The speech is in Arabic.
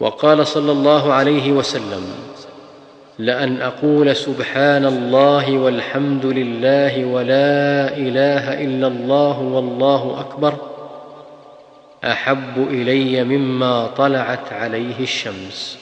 وقال صلى الله عليه وسلم لأن أقول سبحان الله والحمد لله ولا إله إلا الله والله أكبر أحب إلي مما طلعت عليه الشمس.